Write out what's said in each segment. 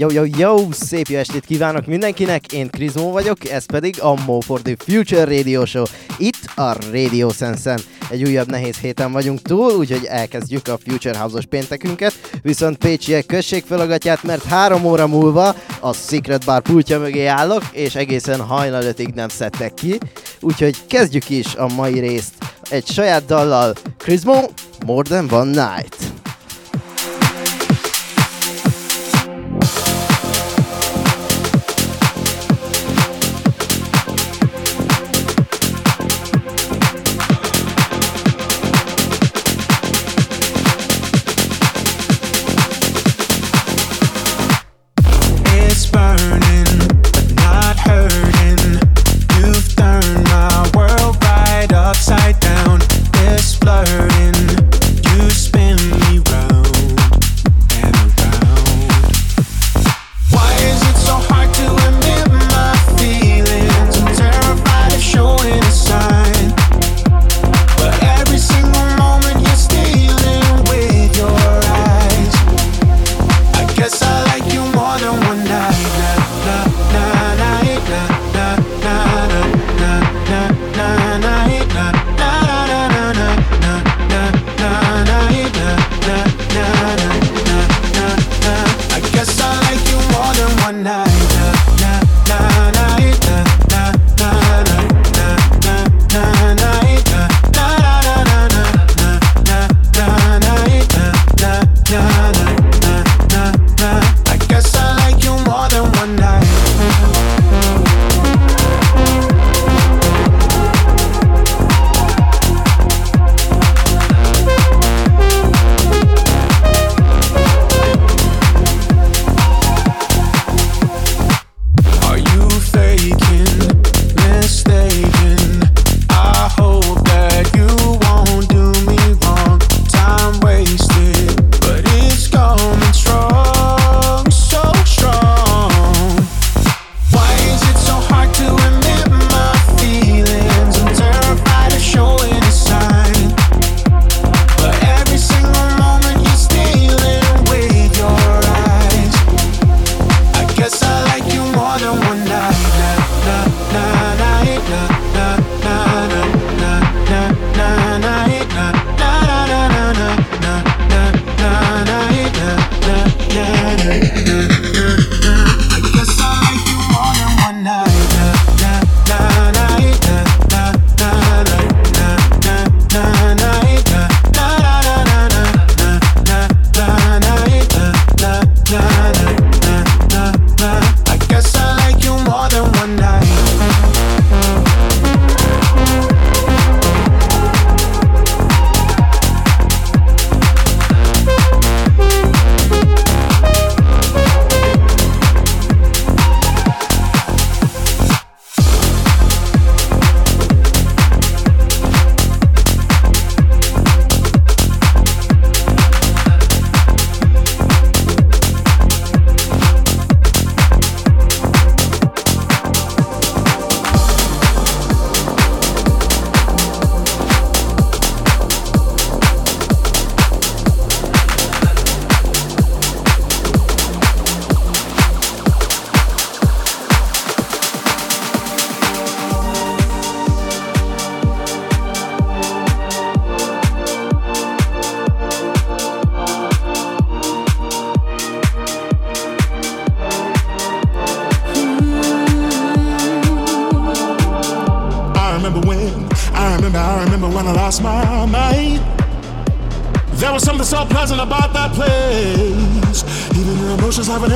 Yo, yo, yo! Szép jó estét kívánok mindenkinek, én Krizmó vagyok, ez pedig a Mo for the Future Radio Show, itt a Radio Sense-en. Egy újabb nehéz héten vagyunk túl, úgyhogy elkezdjük a Future House-os péntekünket, viszont Pécsiek község felagatját, mert három óra múlva a Secret Bar pultja mögé állok, és egészen hajnal ötig nem szedtek ki, úgyhogy kezdjük is a mai részt egy saját dallal. Krizmo, More Than One Night.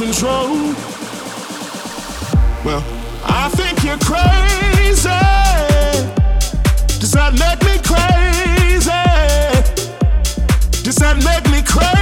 control. Well, I think you're crazy. Does that make me crazy? Does that make me crazy?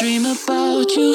dream about you.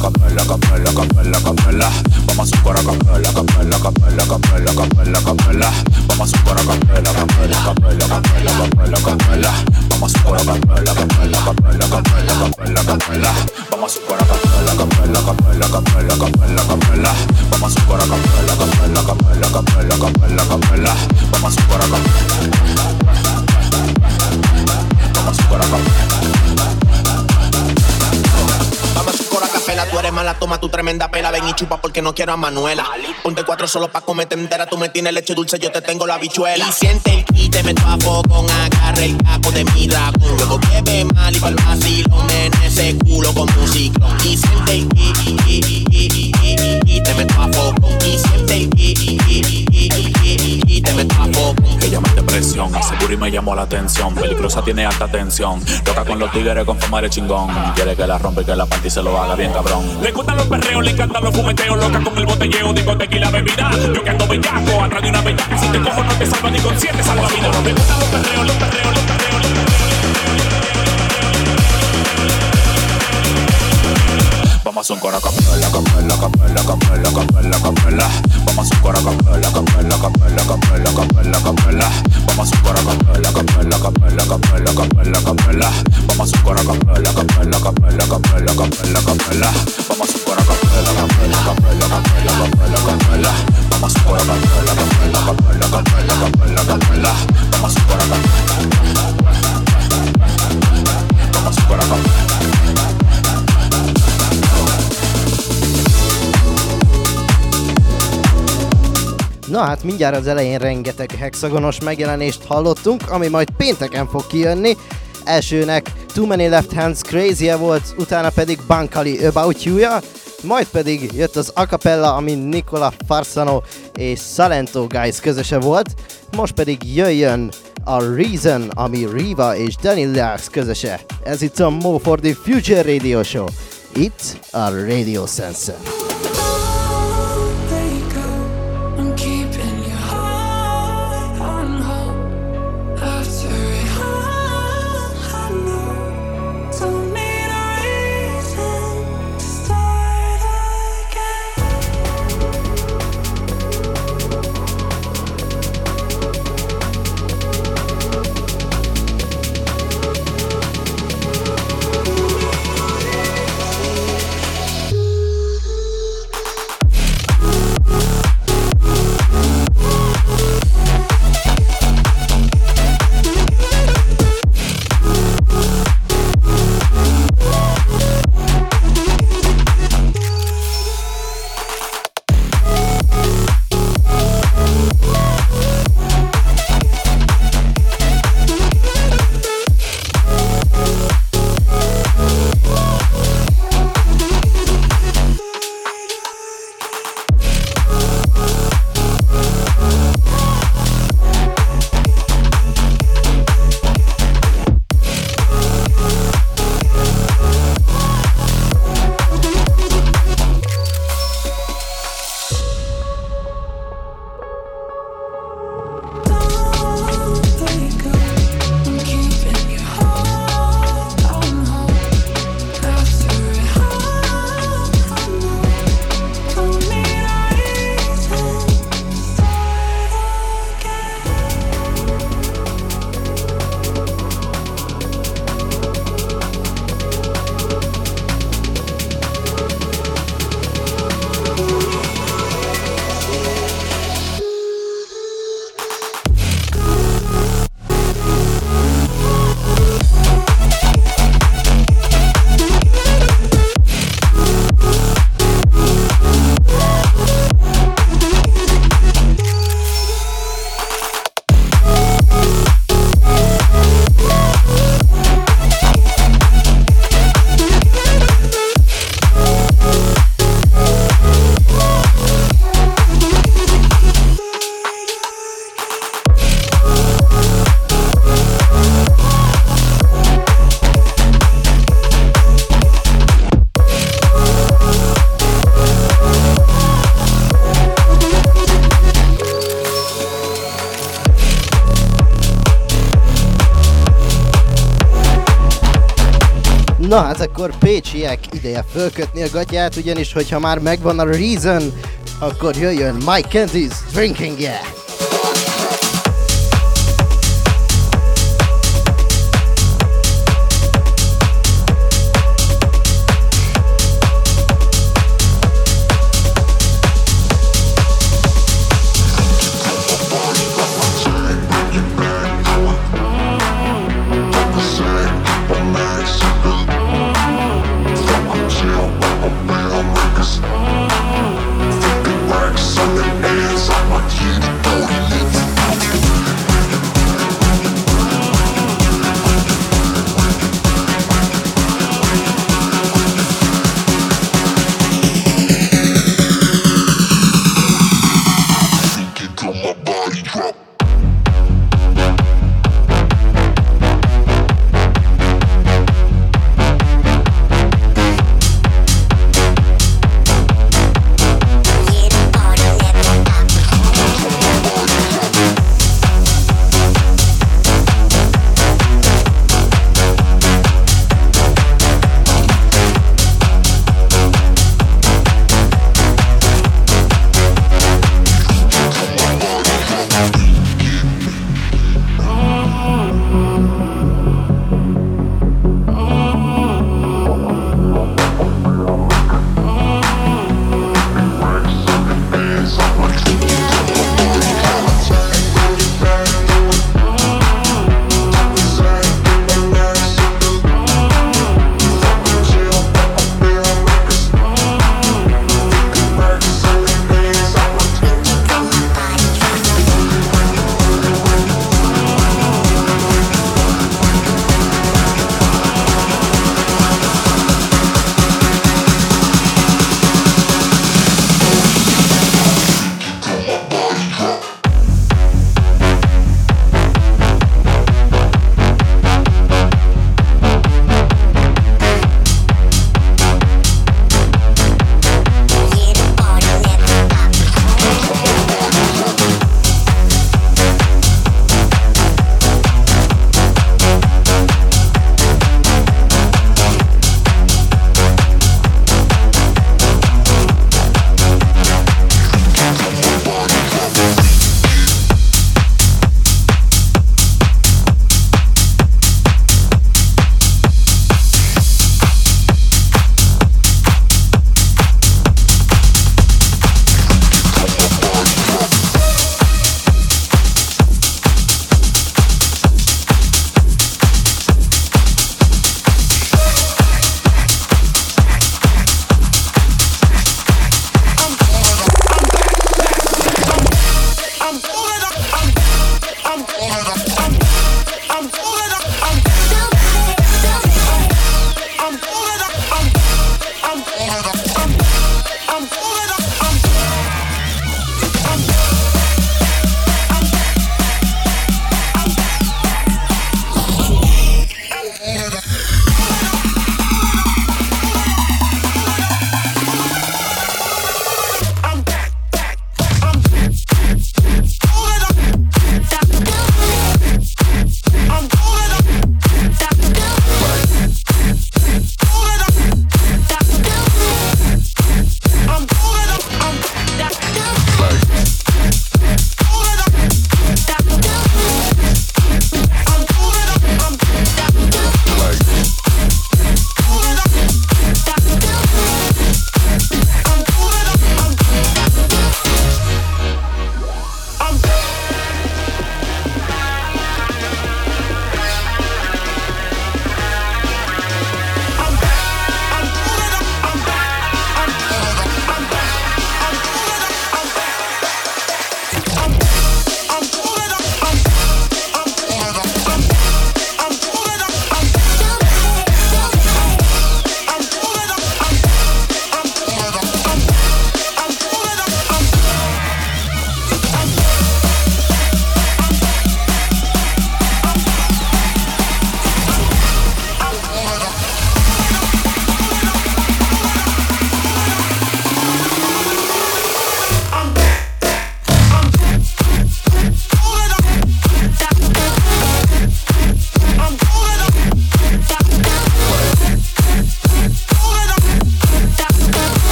capella, capella, capella, capella. Vamos a un coro capella, capella, capella, capella, capella, capella. Vamos a un coro capella, capella, capella, capella, capella, capella. Vamos a un coro capella, capella, capella, capella, capella, capella. Vamos a un coro capella, capella, capella, capella, capella, capella. Vamos a un coro capella, capella, capella, capella, capella, capella. Vamos a capella. Vamos a capella. Tú eres mala, toma tu tremenda pela. Ven y chupa porque no quiero a Manuela. Ponte cuatro solo pa' comerte entera. Tú me tienes leche dulce, yo te tengo la bichuela. Y siente el kit, meto a con agarre el capo de mi dragón. Luego bebe mal y pa'l vacilón en ese culo con música. Y siente el kit, y te meto a foco. Y siente el kit, y te meto a foco. Ella mete presión, asegura y me llamó la atención. Peligrosa tiene alta tensión. Toca con los tigres con fama de chingón. Quiere que la rompe y que la parte se lo haga bien cabrón. Le gustan los perreos, le encantan los fumeteos, loca con el botelleo, digo tequila bebida. Yo que ando bellaco, atrás de una bellaca, si te cojo no te salva ni con siete salva vida. Le gustan los perreos, los perreos, los perreos. Vamos a un coro capela, capela, capela, capela, capela, capela. Vamos a un coro capela, capela, capela, capela, capela, capela. Vamos a un coro capela, capela, capela, capela, capela, capela. Vamos a un coro capela, capela, capela, capela, capela, capela. Vamos a un coro capela, capela, capela, capela, capela, capela. Vamos a un coro capela, capela, capela, capela, capela, capela. Vamos a un coro capela. Na hát mindjárt az elején rengeteg hexagonos megjelenést hallottunk, ami majd pénteken fog kijönni. Elsőnek Too Many Left Hands crazy -e volt, utána pedig Bankali About you -ja, majd pedig jött az acapella, ami Nicola Farsano és Salento Guys közöse volt, most pedig jöjjön a Reason, ami Riva és Danny Lars közöse. Ez itt a Mo for the Future Radio Show. Itt a Radio Sensor. Na hát akkor Pécsiek ideje fölkötni a gatyát, ugyanis hogyha már megvan a reason, akkor jöjjön Mike Candy's Drinking Yeah!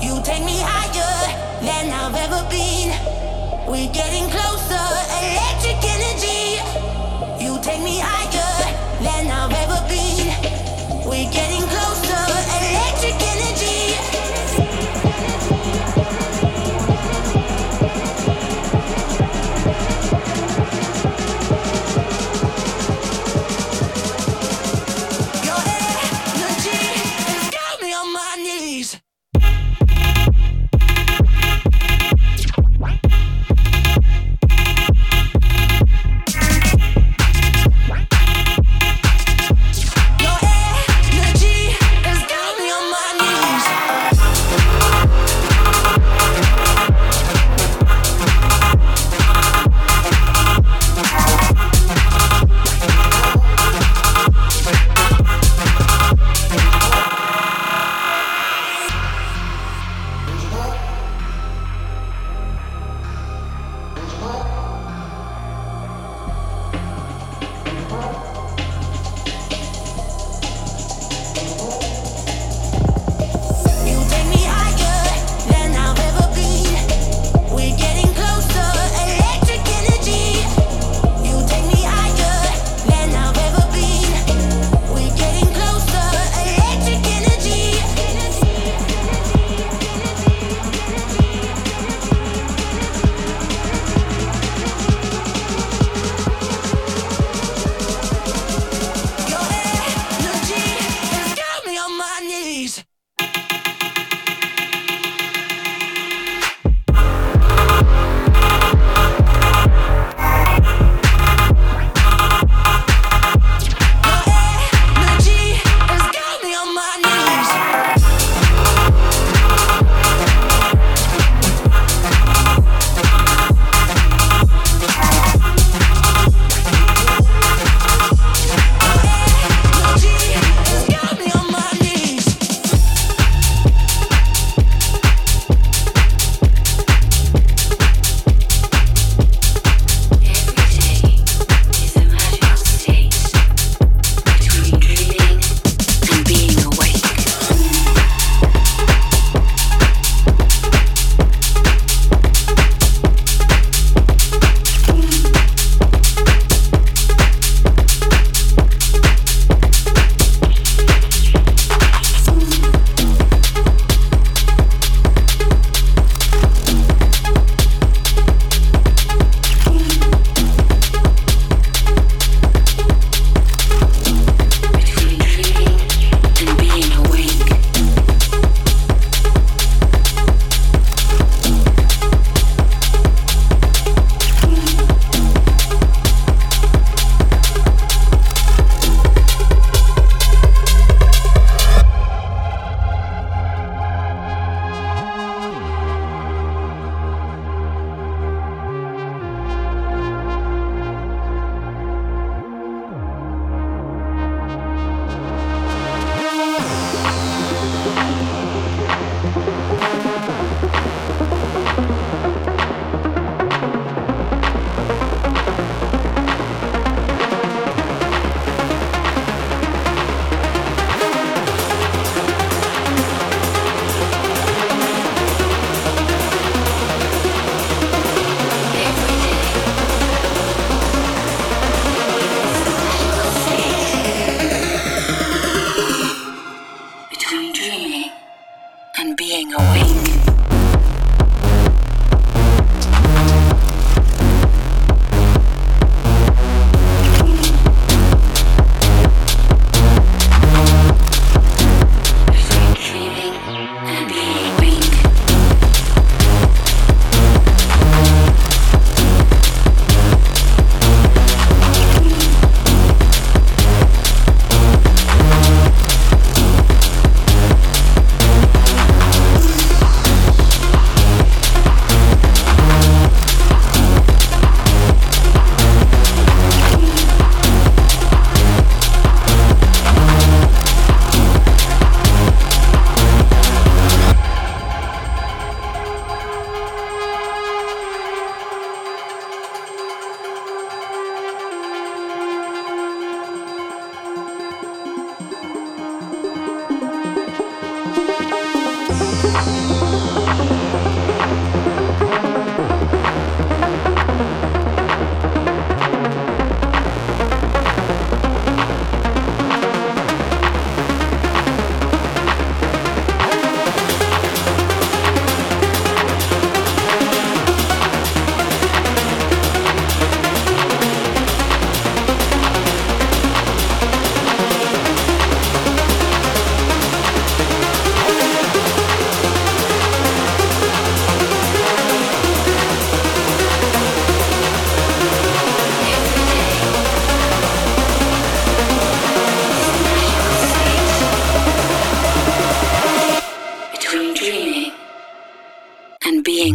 You take me higher than I've ever been. We're getting closer.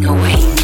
awake.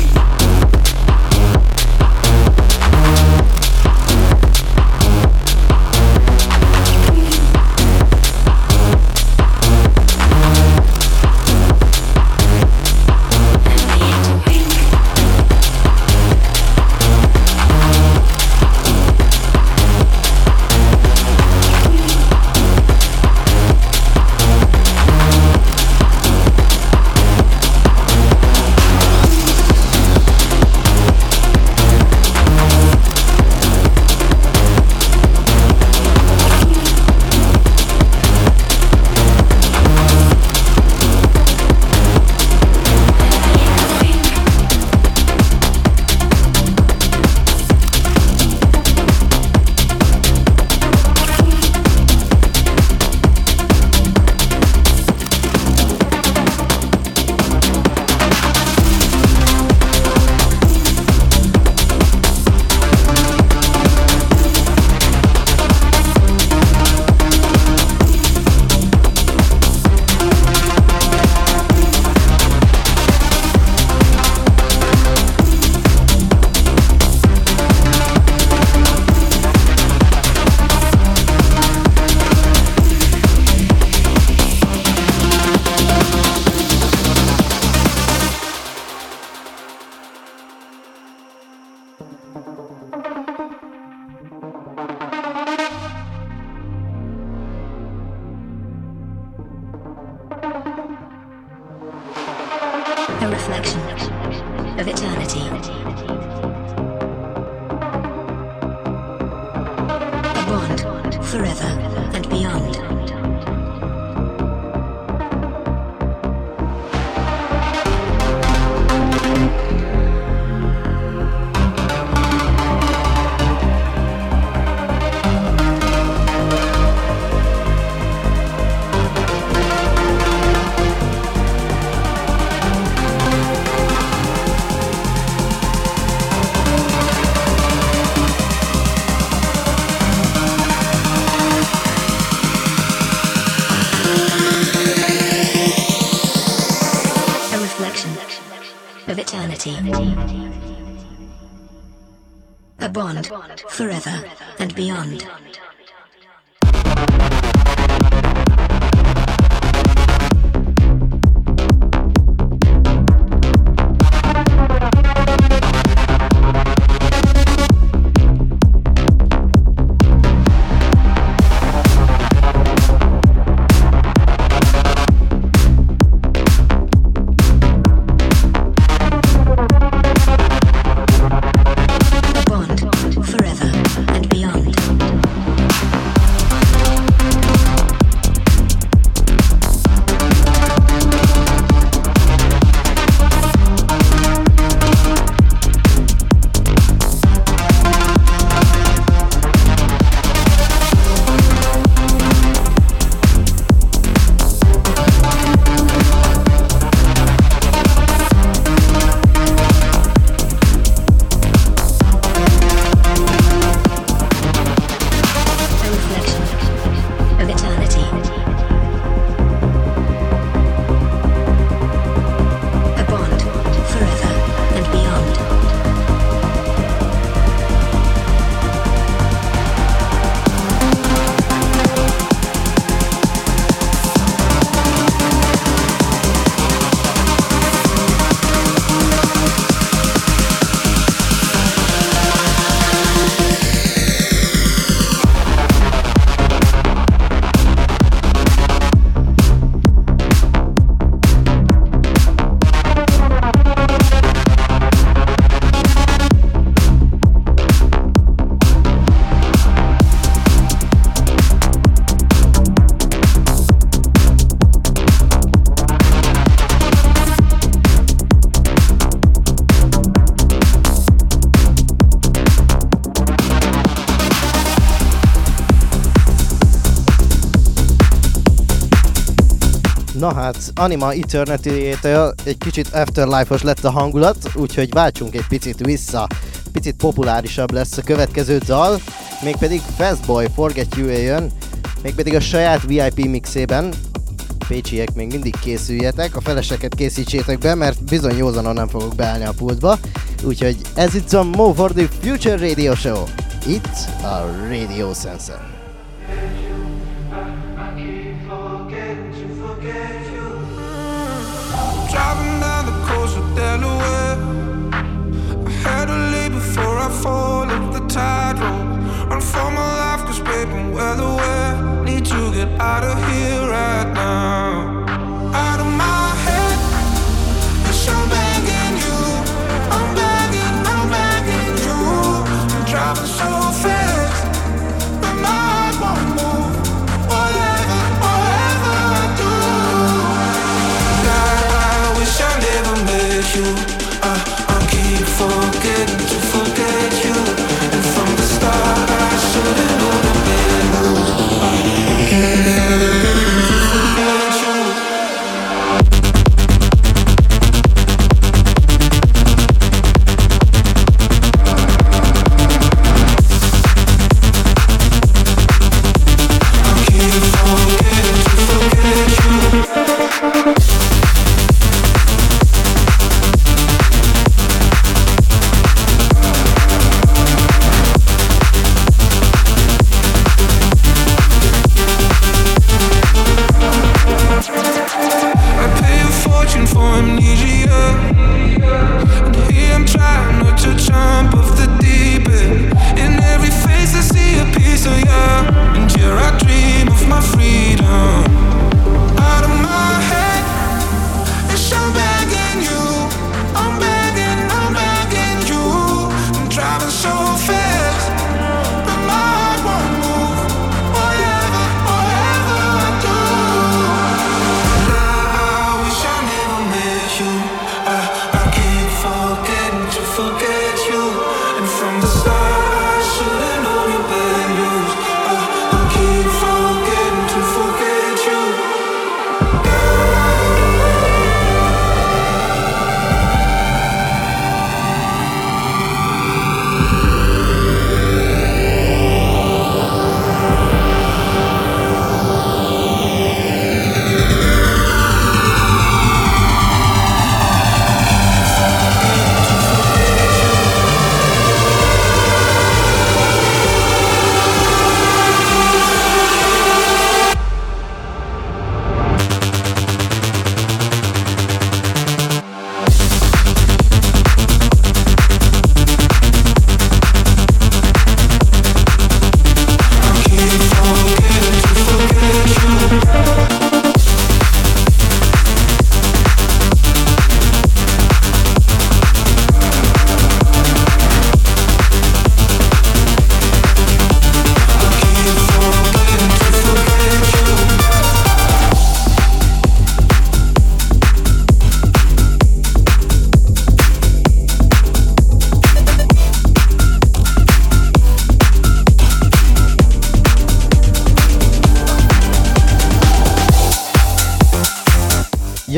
Bond, Forever and Beyond. Na hát, Anima Eternity-től egy kicsit Afterlife-os lett a hangulat, úgyhogy váltsunk egy picit vissza. Picit populárisabb lesz a következő dal, mégpedig Fastboy Forget You jön, mégpedig a saját VIP mixében. Pécsiek még mindig készüljetek, a feleseket készítsétek be, mert bizony józanon nem fogok beállni a pultba. Úgyhogy ez itt a Mo for the Future Radio Show. Itt a Radio Sensor.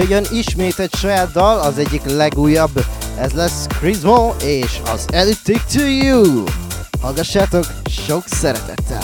Jöjjön ismét egy saját dal, az egyik legújabb. Ez lesz Chris Mo és az Addicted to You. Hallgassátok sok szeretettel!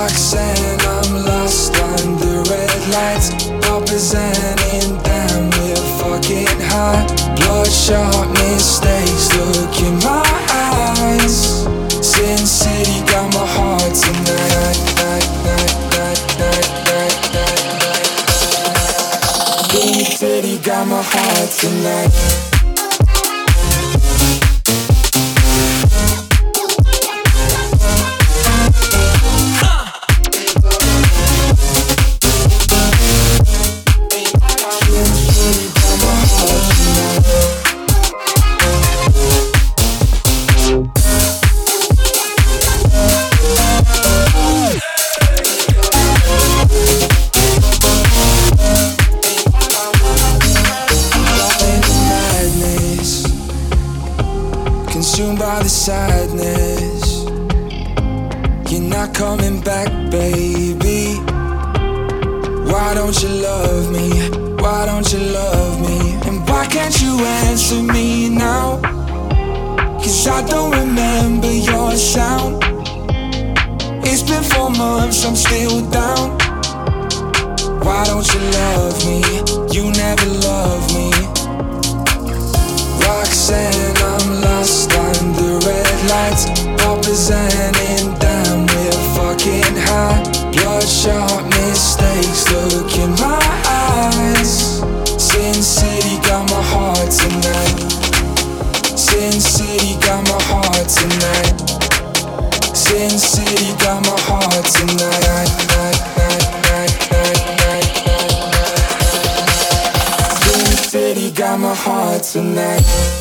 Roxanne, I'm lost under red lights. Representing, damn, we're fucking high. Bloodshot mistakes, look in my eyes. Sin City got my heart tonight. Big City got my heart tonight. To me now. Cause I don't remember your sound. It's been four months, I'm still down. Why don't you love me? You never love me. Roxanne, I'm lost under red lights. Representing down, we're fucking high. Bloodshot mistakes looking. tonight.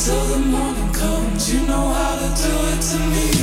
Tell the morning comes, you know how to do it to me.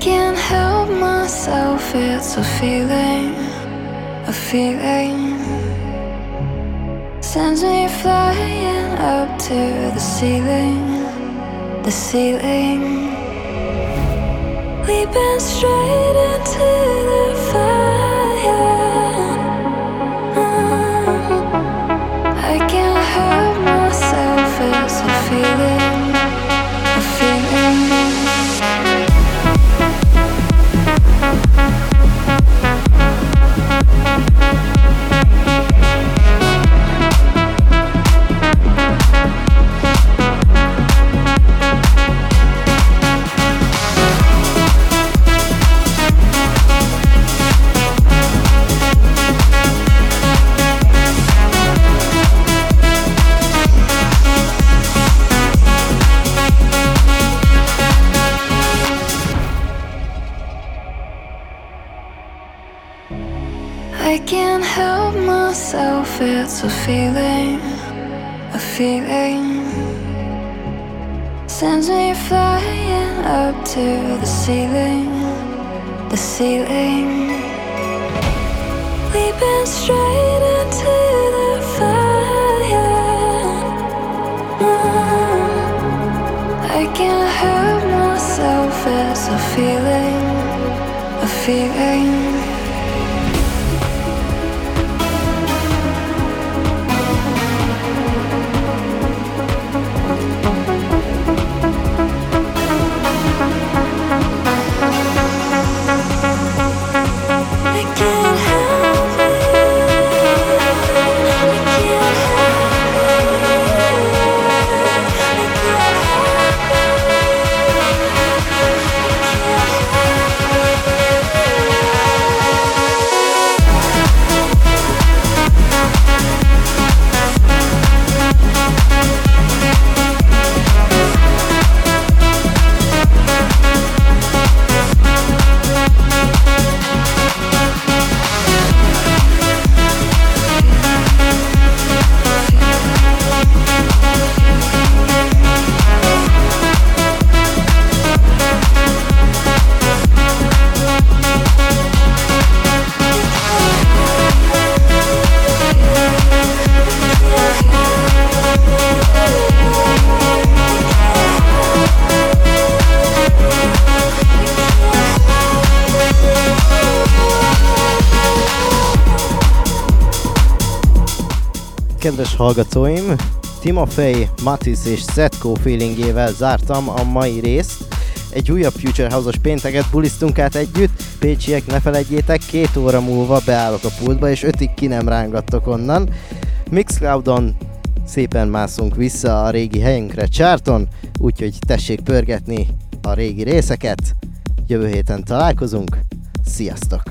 can't help myself, it's a feeling, a feeling. Sends me flying up to the ceiling, the ceiling. Leaping straight into the fire. It's a feeling, a feeling. Sends me flying up to the ceiling, the ceiling. Hallgatóim! Timofey, Matis és Zetko feelingével zártam a mai részt. Egy újabb Future House-os pénteket bulisztunk át együtt. Pécsiek, ne felejtjétek, két óra múlva beállok a pultba, és ötig ki nem rángattok onnan. Mixcloudon szépen mászunk vissza a régi helyünkre csárton, úgyhogy tessék pörgetni a régi részeket. Jövő héten találkozunk. Sziasztok!